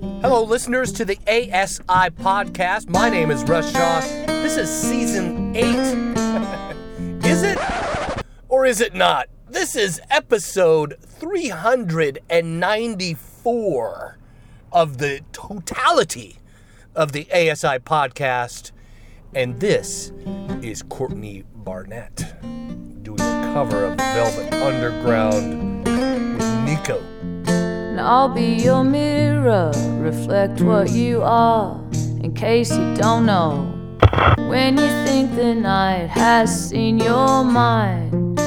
Hello, listeners to the ASI podcast. My name is Russ Shaw. This is season eight. is it? Or is it not? This is episode 394 of the totality of the ASI podcast. And this is Courtney Barnett doing a cover of Velvet Underground with Nico. I'll be your mirror, reflect what you are, in case you don't know. When you think the night has seen your mind,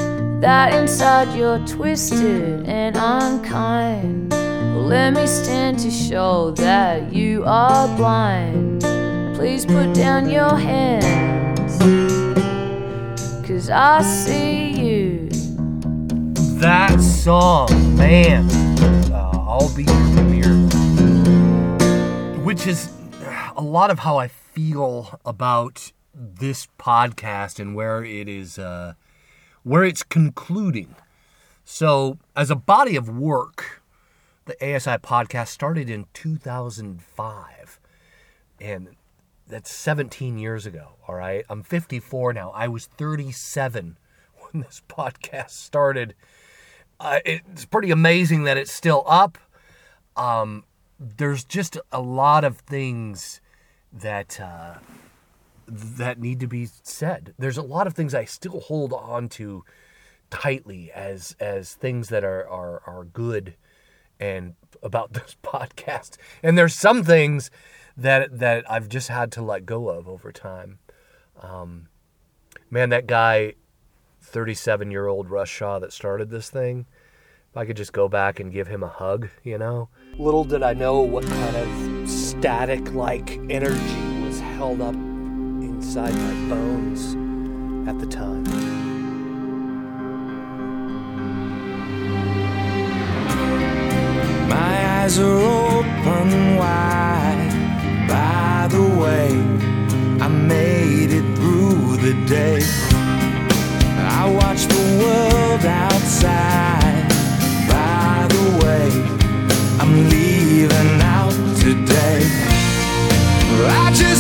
that inside you're twisted and unkind. Well, let me stand to show that you are blind. Please put down your hands, cause I see you. That song, man. Uh, I'll be your mirror. Which is a lot of how I feel about this podcast and where it is, uh, where it's concluding. So, as a body of work, the ASI podcast started in 2005. And that's 17 years ago, all right? I'm 54 now. I was 37 when this podcast started. Uh, it's pretty amazing that it's still up. Um, there's just a lot of things that uh, that need to be said. There's a lot of things I still hold on to tightly as as things that are are, are good and about this podcast. And there's some things that that I've just had to let go of over time. Um, man, that guy, 37 year old Russ Shaw that started this thing. If I could just go back and give him a hug, you know. Little did I know what kind of static like energy was held up inside my bones at the time. My eyes are open wide. By the way, I made it through the day. I watch the world outside. I just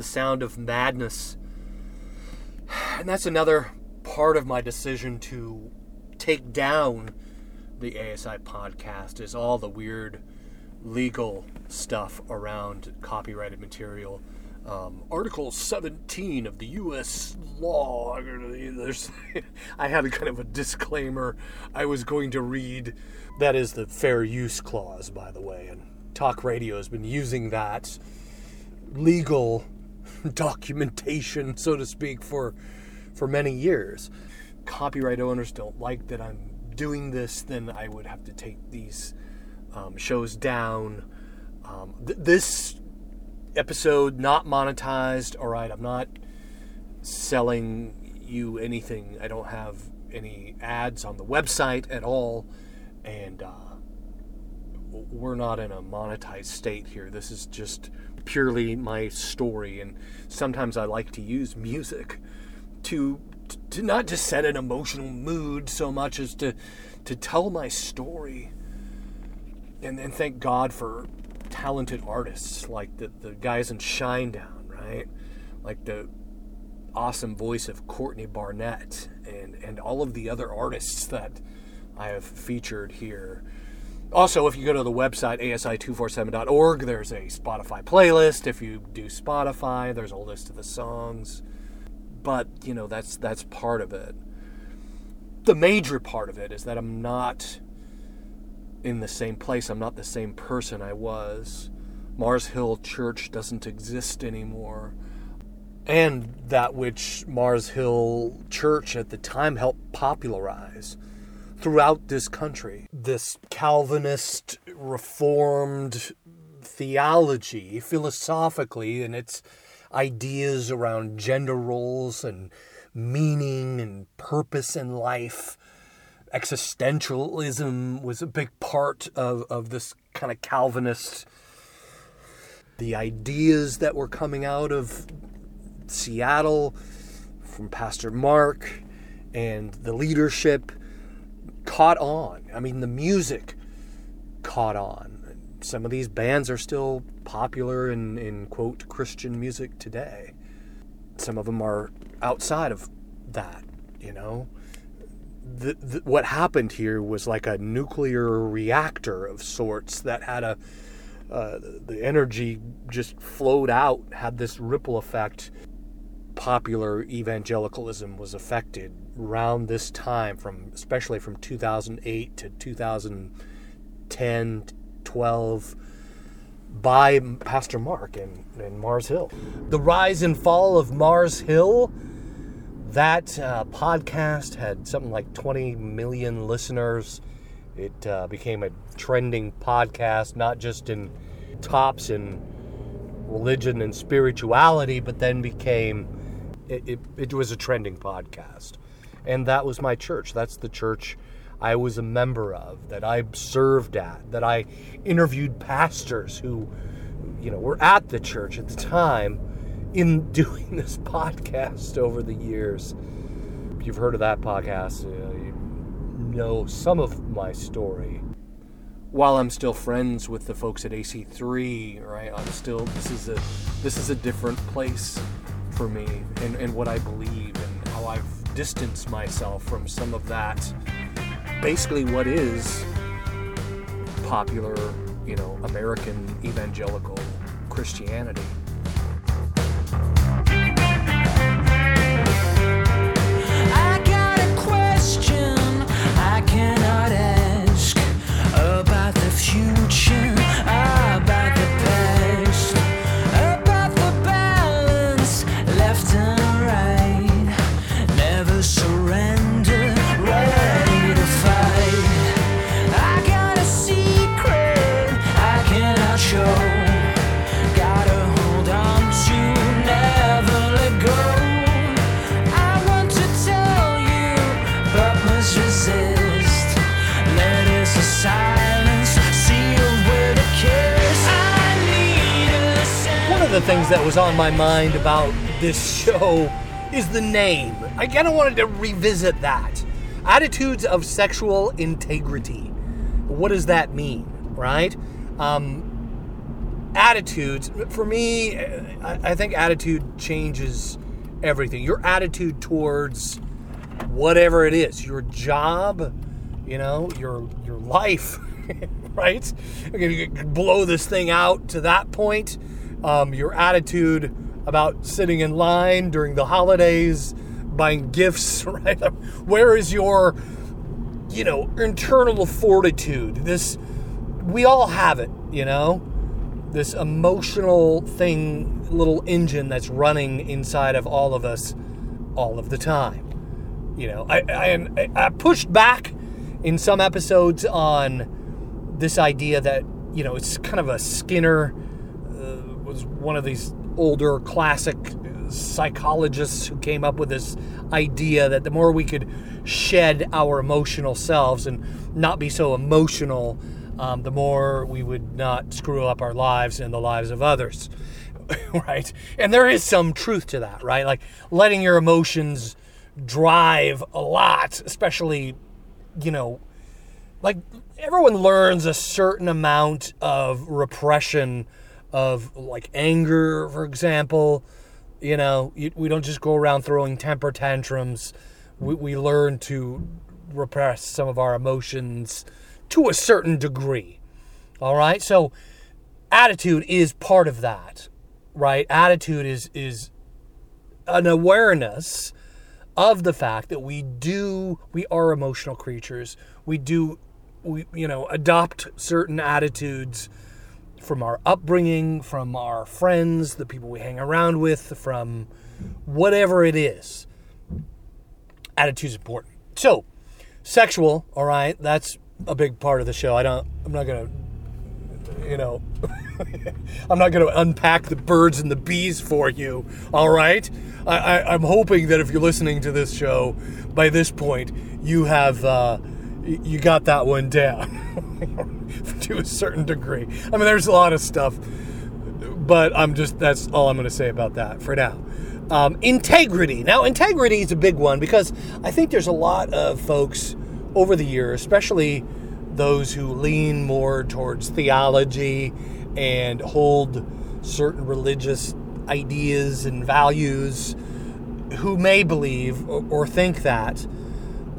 The Sound of Madness. And that's another part of my decision to take down the ASI podcast is all the weird legal stuff around copyrighted material. Um, Article 17 of the U.S. law. There's, I had a kind of a disclaimer I was going to read. That is the fair use clause, by the way, and talk radio has been using that legal documentation, so to speak, for for many years. Copyright owners don't like that I'm doing this, then I would have to take these um, shows down. Um, th- this episode not monetized. All right, I'm not selling you anything. I don't have any ads on the website at all, and uh, we're not in a monetized state here. This is just purely my story, and sometimes I like to use music to to not just set an emotional mood so much as to to tell my story. And thank God for talented artists like the the guys in Shinedown, right? Like the awesome voice of Courtney Barnett and and all of the other artists that I have featured here Also, if you go to the website asi247.org, there's a Spotify playlist. If you do Spotify, there's a list of the songs. But, you know, that's that's part of it. The major part of it is that I'm not in the same place. I'm not the same person I was. Mars Hill Church doesn't exist anymore. And that which Mars Hill Church at the time helped popularize throughout this country. This Calvinist, reformed theology, philosophically, and its ideas around gender roles and meaning and purpose in life. Existentialism was a big part of, of this kind of Calvinist. The ideas that were coming out of Seattle from Pastor Mark and the leadership caught on. I mean, the music caught on. Some of these bands are still popular in, in quote Christian music today. Some of them are outside of that, you know. The, the, what happened here was like a nuclear reactor of sorts that had a uh, the energy just flowed out, had this ripple effect. Popular evangelicalism was affected around this time, from especially from 2008 to 2010, 12, by Pastor Mark and, and Mars Hill. The rise and fall of Mars Hill. That uh, podcast had something like 20 million listeners. It uh, became a trending podcast, not just in tops in religion and spirituality, but then became it, it, was a trending podcast. And that was my church. That's the church I was a member of, that I served at, that I interviewed pastors who, you know, were at the church at the time in doing this podcast over the years. If you've heard of that podcast, uh, you know some of my story. While I'm still friends with the folks at AC3, right? I'm still this is a this is a different place for me and, and what I believe and how I've distanced myself from some of that basically what is popular, you know, American evangelical Christianity. I of the things that was on my mind about this show is the name. I kind of wanted to revisit that. Attitudes of sexual integrity. What does that mean, right? Um, attitudes, for me, I, think attitude changes everything. Your attitude towards whatever it is, your job, you know, your your life, right? You can blow this thing out to that point. Um, your attitude about sitting in line during the holidays, buying gifts, right? Where is your, you know, internal fortitude? This, we all have it, you know, this emotional thing, little engine that's running inside of all of us all of the time. You know, I, I, I pushed back in some episodes on this idea that, you know, it's kind of a Skinner one of these older classic psychologists who came up with this idea that the more we could shed our emotional selves and not be so emotional, um, the more we would not screw up our lives and the lives of others. right? And there is some truth to that, right? Like letting your emotions drive a lot, especially, you know, like everyone learns a certain amount of repression of like anger, for example. You know, we don't just go around throwing temper tantrums. We, we learn to repress some of our emotions to a certain degree. All right? So attitude is part of that, right? Attitude is is an awareness of the fact that we do we are emotional creatures. We do we you know adopt certain attitudes from our upbringing, from our friends, the people we hang around with, from whatever it is. Attitude's important. So, sexual, all right, that's a big part of the show. I don't I'm not going to you know I'm not going to unpack the birds and the bees for you, all right? I, I'm hoping that if you're listening to this show, by this point, you have uh, you got that one down to a certain degree. I mean, there's a lot of stuff, but I'm just that's all I'm going to say about that for now. Um, integrity. Now, integrity is a big one because I think there's a lot of folks over the years, especially those who lean more towards theology and hold certain religious ideas and values, who may believe or think that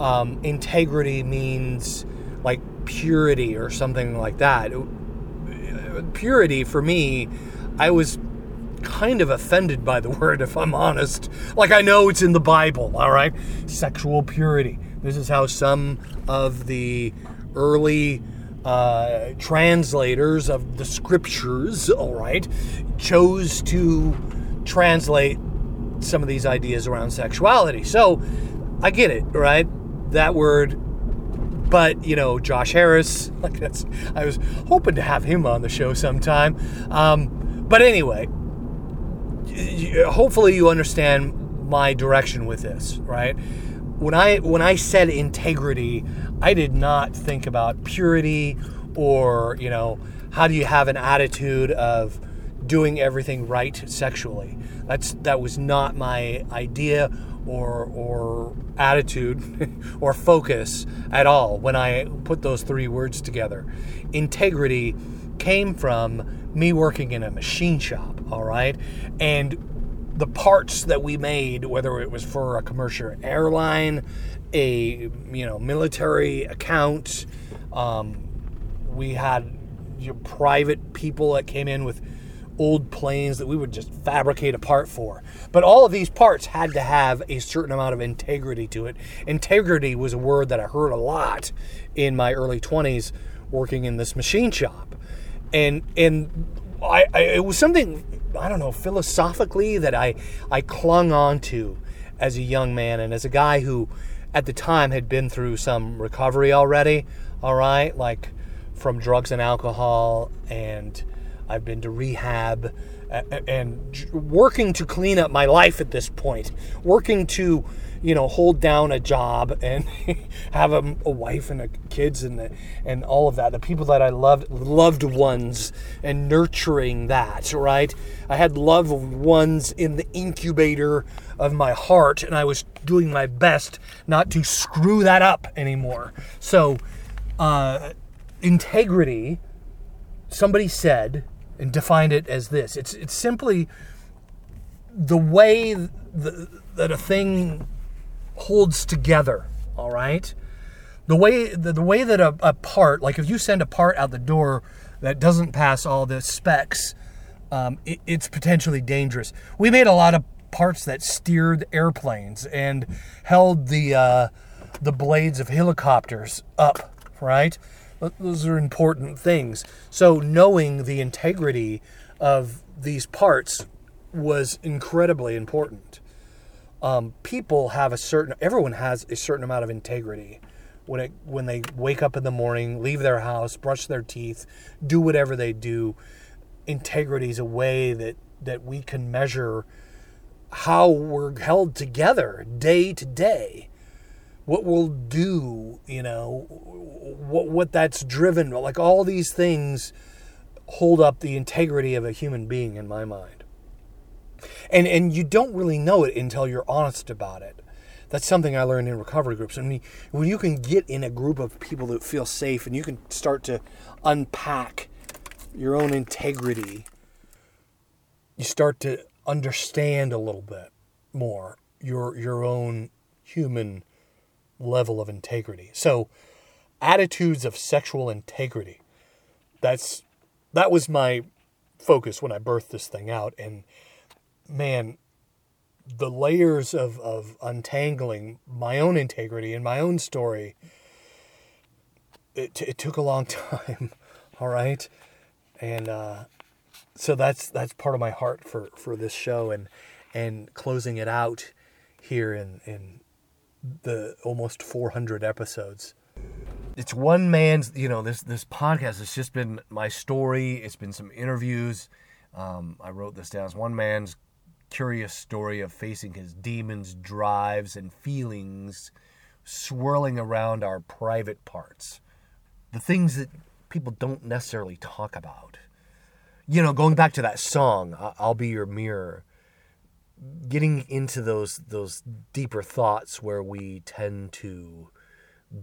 um, integrity means like purity or something like that. Purity for me, I was kind of offended by the word, if I'm honest. Like, I know it's in the Bible, all right? Sexual purity. This is how some of the early uh, translators of the scriptures, all right, chose to translate some of these ideas around sexuality. So, I get it, right? That word but you know Josh Harris, like that's I was hoping to have him on the show sometime. Um, but anyway, hopefully you understand my direction with this, right? When I when I said integrity, I did not think about purity or you know how do you have an attitude of doing everything right sexually. That's that was not my idea or or attitude or focus at all when I put those three words together. Integrity came from me working in a machine shop, all right? And the parts that we made, whether it was for a commercial airline, a you know military account, um, we had you know, private people that came in with old planes that we would just fabricate a part for. But all of these parts had to have a certain amount of integrity to it. Integrity was a word that I heard a lot in my early 20s working in this machine shop. And and I, I it was something I don't know philosophically that I I clung on to as a young man and as a guy who at the time had been through some recovery already, all right? Like from drugs and alcohol and I've been to rehab and working to clean up my life at this point, working to, you know, hold down a job and have a, a wife and a kids and the, and all of that. The people that I loved, loved ones, and nurturing that. Right, I had loved ones in the incubator of my heart, and I was doing my best not to screw that up anymore. So, uh, integrity somebody said and defined it as this. It's it's simply the way th- that a thing holds together all right? The way the, the way that a, a part like if you send a part out the door that doesn't pass all the specs um, it, it's potentially dangerous. We made a lot of parts that steered airplanes and held the uh, the blades of helicopters up right those are important things. So knowing the integrity of these parts was incredibly important. Um, people have a certain everyone has a certain amount of integrity when it when they wake up in the morning leave their house brush their teeth do whatever they do. Integrity is a way that that we can measure how we're held together day to day what we'll do you know what what that's driven like all these things hold up the integrity of a human being in my mind and and you don't really know it until you're honest about it that's something I learned in recovery groups. When you, when you can get in a group of people that feel safe and you can start to unpack your own integrity, you start to understand a little bit more your your own human level of integrity. So attitudes of sexual integrity. That's that was my focus when I birthed this thing out. And man, the layers of, of untangling my own integrity and my own story, it, it took a long time. All right. And uh, so that's that's part of my heart for, for this show and and closing it out here in, in the almost 400 episodes. It's one man's you know this this podcast has just been my story. It's been some interviews. Um, i wrote this down. It's one man's curious story of facing his demons drives and feelings swirling around our private parts. The things that people don't necessarily talk about. You know going back to that song "I- i'll be your mirror getting into those those deeper thoughts where we tend to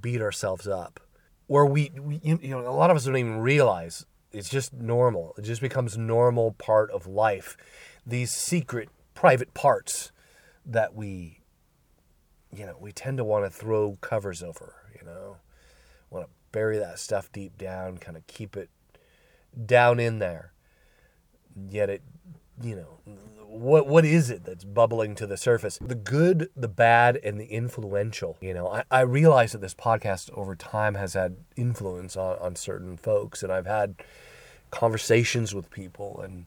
beat ourselves up where we, we you know a lot of us don't even realize it's just normal. It just becomes normal part of life. These secret private parts that we you know we tend to want to throw covers over you know? Want to bury that stuff deep down kind of keep it down in there. Yet it you know what what is it that's bubbling to the surface? The good the bad and the influential you know? I, I realize that this podcast over time has had influence on, on certain folks and i've had conversations with people and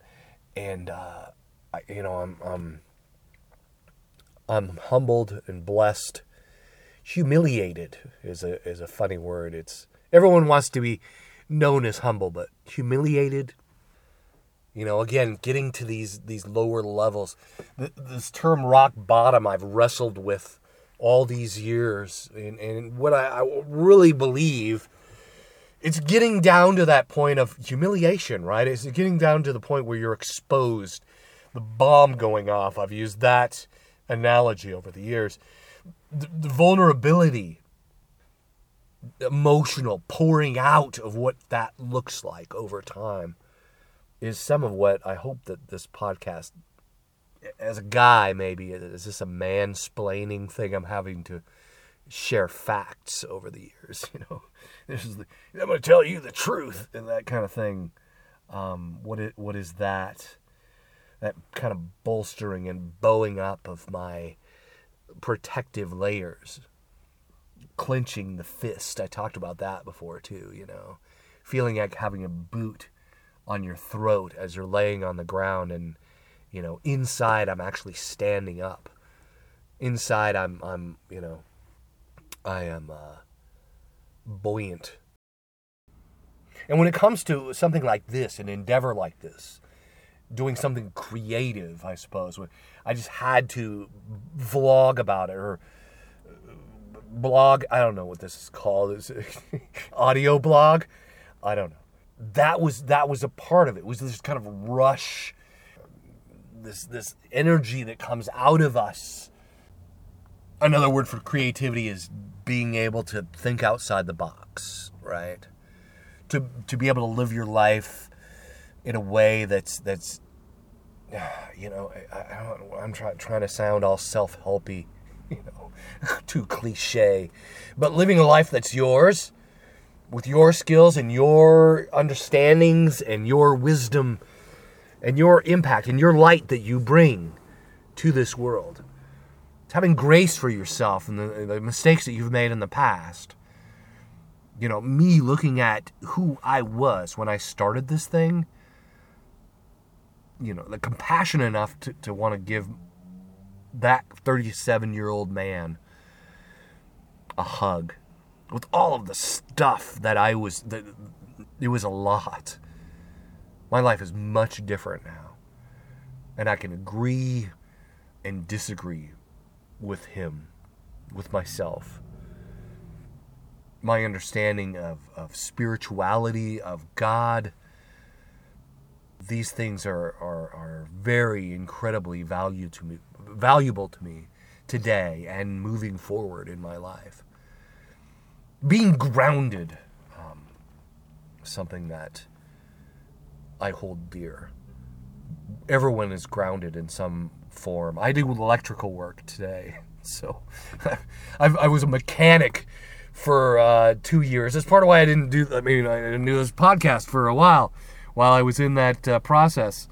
and uh, I, you know i'm i'm i'm humbled and blessed. Humiliated is a is a funny word. It's everyone wants to be known as humble but humiliated you know, again, getting to these these lower levels. Th- This term rock bottom I've wrestled with all these years, and, and what I, I really believe, it's getting down to that point of humiliation, right? It's getting down to the point where you're exposed, the bomb going off. I've used that analogy over the years. The, the vulnerability, emotional pouring out of what that looks like over time is some of what I hope that this podcast, as a guy, maybe is this a mansplaining thing? I'm having to share facts over the years. You know, this is the, I'm going to tell you the truth and that kind of thing. Um, what is what is that? That kind of bolstering and bowing up of my protective layers, clenching the fist. I talked about that before too. You know, feeling like having a boot on your throat as you're laying on the ground and you know inside i'm actually standing up. Inside i'm i'm you know i am uh, buoyant. And when it comes to something like this an endeavor like this doing something creative i suppose i just had to vlog about it or blog i don't know what this is called. Is audio blog? I don't know that was that was a part of it. it was this kind of rush this this energy that comes out of us another word for creativity is being able to think outside the box right to to be able to live your life in a way that's that's you know I, I don't, I'm try, trying to sound all self-helpy you know too cliche but living a life that's yours with your skills and your understandings and your wisdom and your impact and your light that you bring to this world. It's having grace for yourself and the, the mistakes that you've made in the past. You know, me looking at who I was when I started this thing, you know, the compassion enough to, to want to give that 37 year old man a hug with all of the stuff that I was that it was a lot. My life is much different now. And I can agree and disagree with him, with myself. My understanding of, of spirituality, of God, these things are, are, are very incredibly value to me, valuable to me today and moving forward in my life being grounded um, something that i hold dear everyone is grounded in some form i do electrical work today so i was a mechanic for uh, two years. That's part of why I didn't do. I mean, I didn't do this podcast for a while, while I was in that uh, process.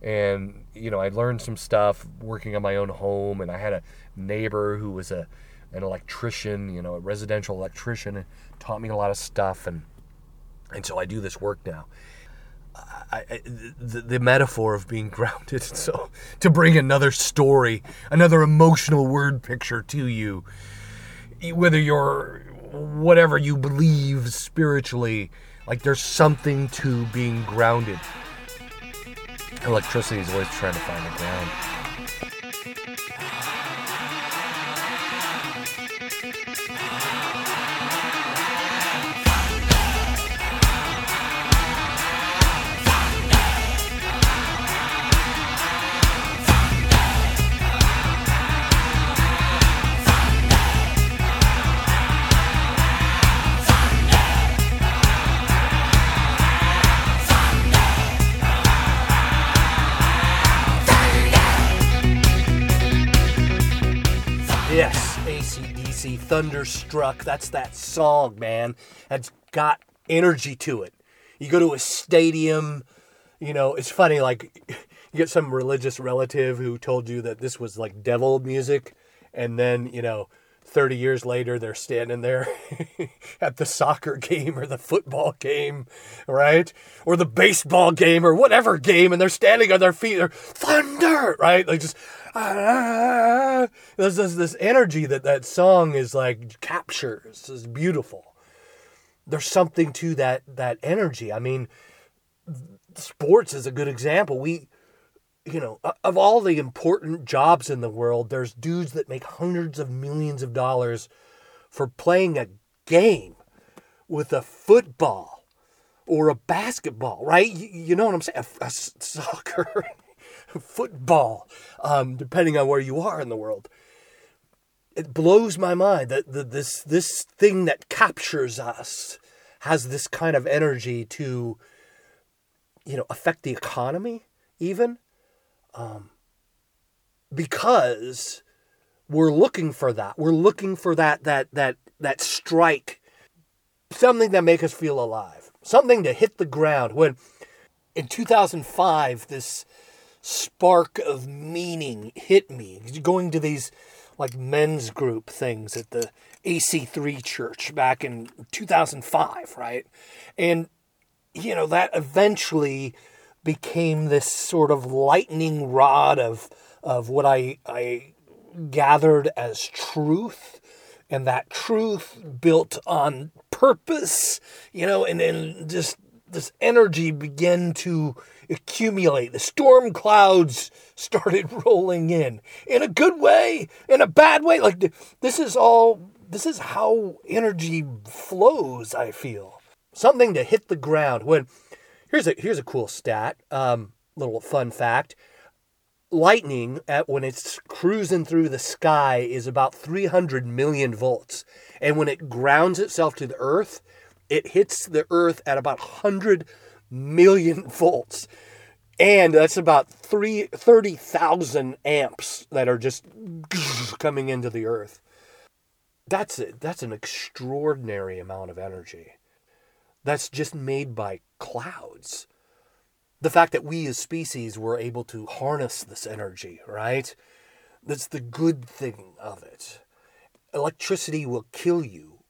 And you know, I learned some stuff working on my own home, and I had a neighbor who was a an electrician, you know, a residential electrician, taught me a lot of stuff, and and so I do this work now. I, I, the, the metaphor of being grounded. So to bring another story, another emotional word picture to you, whether you're whatever you believe spiritually, like there's something to being grounded. Electricity is always trying to find the ground. Thunderstruck. That's that song, man. That's got energy to it. You go to a stadium, you know, it's funny, like, you get some religious relative who told you that this was like devil music, and then, you know, 30 years later, they're standing there at the soccer game or the football game, right? Or the baseball game or whatever game, and they're standing on their feet. They're thunder, right? Like just, ah, there's this, this energy that that song is like captures. is beautiful. There's something to that that energy. I mean, sports is a good example. We, you know, of all the important jobs in the world, there's dudes that make hundreds of millions of dollars for playing a game with a football or a basketball, right? You, you know what I'm saying? A soccer, football, um, depending on where you are in the world. It blows my mind that the, this this thing that captures us has this kind of energy to, you know, affect the economy even because we're looking for that. We're looking for that that that that strike, something that make us feel alive, something to hit the ground. When in 2005, this spark of meaning hit me. Going to these like men's group things at the AC3 church back in 2005, right? And you know that eventually became this sort of lightning rod of of what I I gathered as truth and that truth built on purpose you know and then just this energy began to accumulate. The storm clouds started rolling in. In a good way? In a bad way? Like this is all this is how energy flows i feel. Something to hit the ground. When here's a here's a cool stat um little fun fact. Lightning at when it's cruising through the sky is about 300 million volts. And when it grounds itself to the earth it hits the earth at about 100 million volts and that's about three, 30,000 amps that are just coming into the earth that's it that's an extraordinary amount of energy that's just made by clouds the fact that we as species were able to harness this energy, right? That's the good thing of it. Electricity will kill you,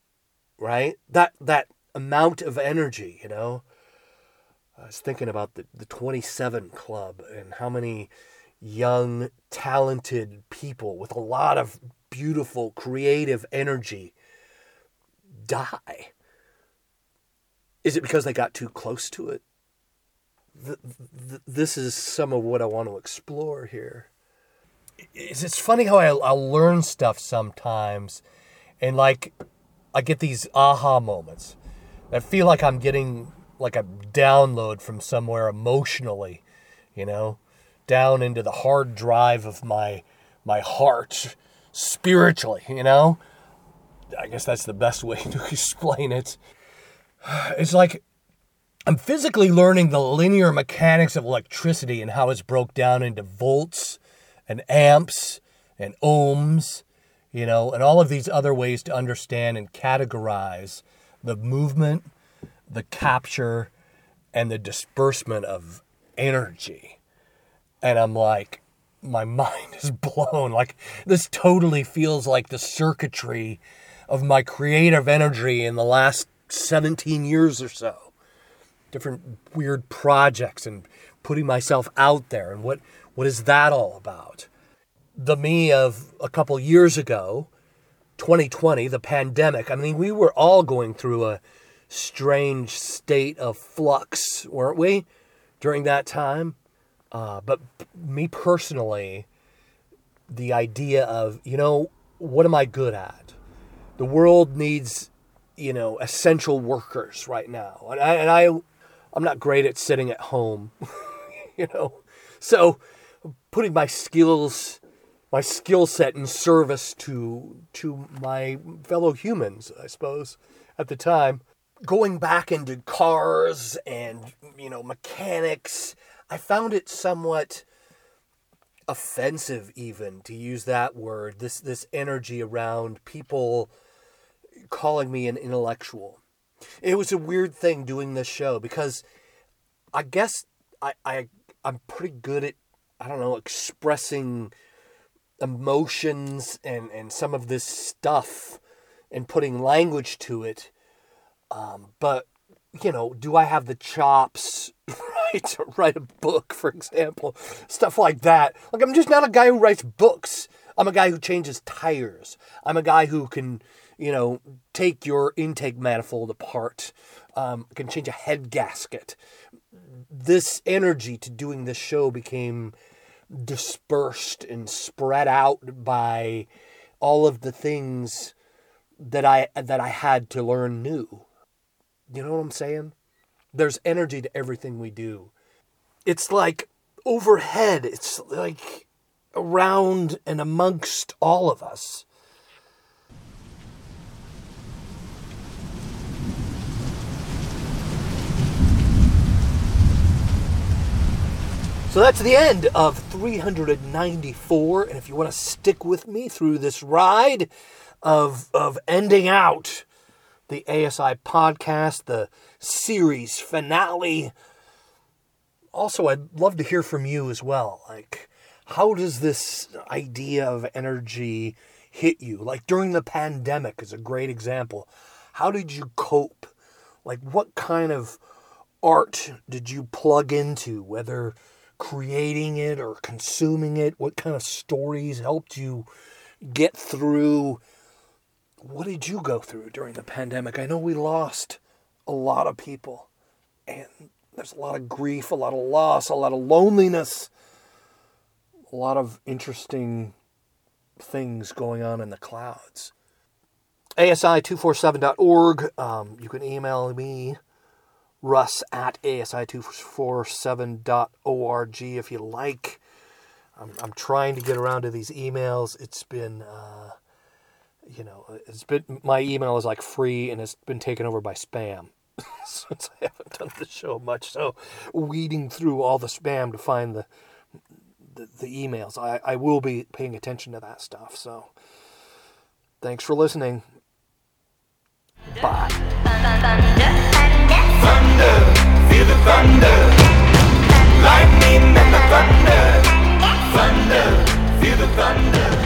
right? That that amount of energy, you know. I was thinking about the, the 27 Club and how many young, talented people with a lot of beautiful, creative energy die. Is it because they got too close to it? th- th- this is some of what I want to explore here. It's, it's funny how I, I'll learn stuff sometimes, and like I get these aha moments. I feel like I'm getting like a download from somewhere emotionally, you know, down into the hard drive of my my heart spiritually, you know. I guess that's the best way to explain it. It's like I'm physically learning the linear mechanics of electricity and how it's broke down into volts and amps and ohms you know, and all of these other ways to understand and categorize the movement, the capture, and the disbursement of energy. And I'm like, my mind is blown. Like, this totally feels like the circuitry of my creative energy in the last 17 years or so. Different weird projects and putting myself out there. And what, what is that all about? The me of a couple years ago, 2020, the pandemic, I mean, we were all going through a strange state of flux, weren't we, during that time? Uh, but me personally, the idea of, you know, what am I good at? The world needs, you know, essential workers right now. And I, and I I'm not great at sitting at home, you know. So putting my skills my skill set in service to to my fellow humans, I suppose, at the time. Going back into cars and you know mechanics, I found it somewhat offensive even to use that word. This this energy around people calling me an intellectual. It was a weird thing doing this show because I guess I, I I'm pretty good at I don't know expressing emotions and, and some of this stuff and putting language to it. Um, but, you know, do I have the chops, right, to write a book, for example? Stuff like that. Like, I'm just not a guy who writes books. I'm a guy who changes tires. I'm a guy who can, you know, take your intake manifold apart, um, can change a head gasket. This energy to doing this show became dispersed and spread out by all of the things that I that I had to learn new. You know what I'm saying? There's energy to everything we do. It's like overhead. It's like around and amongst all of us. So that's the end of 394. And if you want to stick with me through this ride of, of ending out the ASI podcast, the series finale, also, I'd love to hear from you as well. Like, how does this idea of energy hit you? Like, during the pandemic is a great example. How did you cope? Like, what kind of art did you plug into? Whether creating it or consuming it? What kind of stories helped you get through? What did you go through during the pandemic? I know we lost a lot of people, and there's a lot of grief, a lot of loss, a lot of loneliness, a lot of interesting things going on in the clouds. ASI247.org. Um, you can email me russ at asi247.org if you like. I'm, I'm trying to get around to these emails. It's been, uh, you know, it's been my email is like free and it's been taken over by spam since I haven't done the show much. So weeding through all the spam to find the the, the emails. I, I will be paying attention to that stuff. So thanks for listening. Bye. Thunder, thunder, feel the thunder. Lightning and the thunder. Thunder, feel the thunder.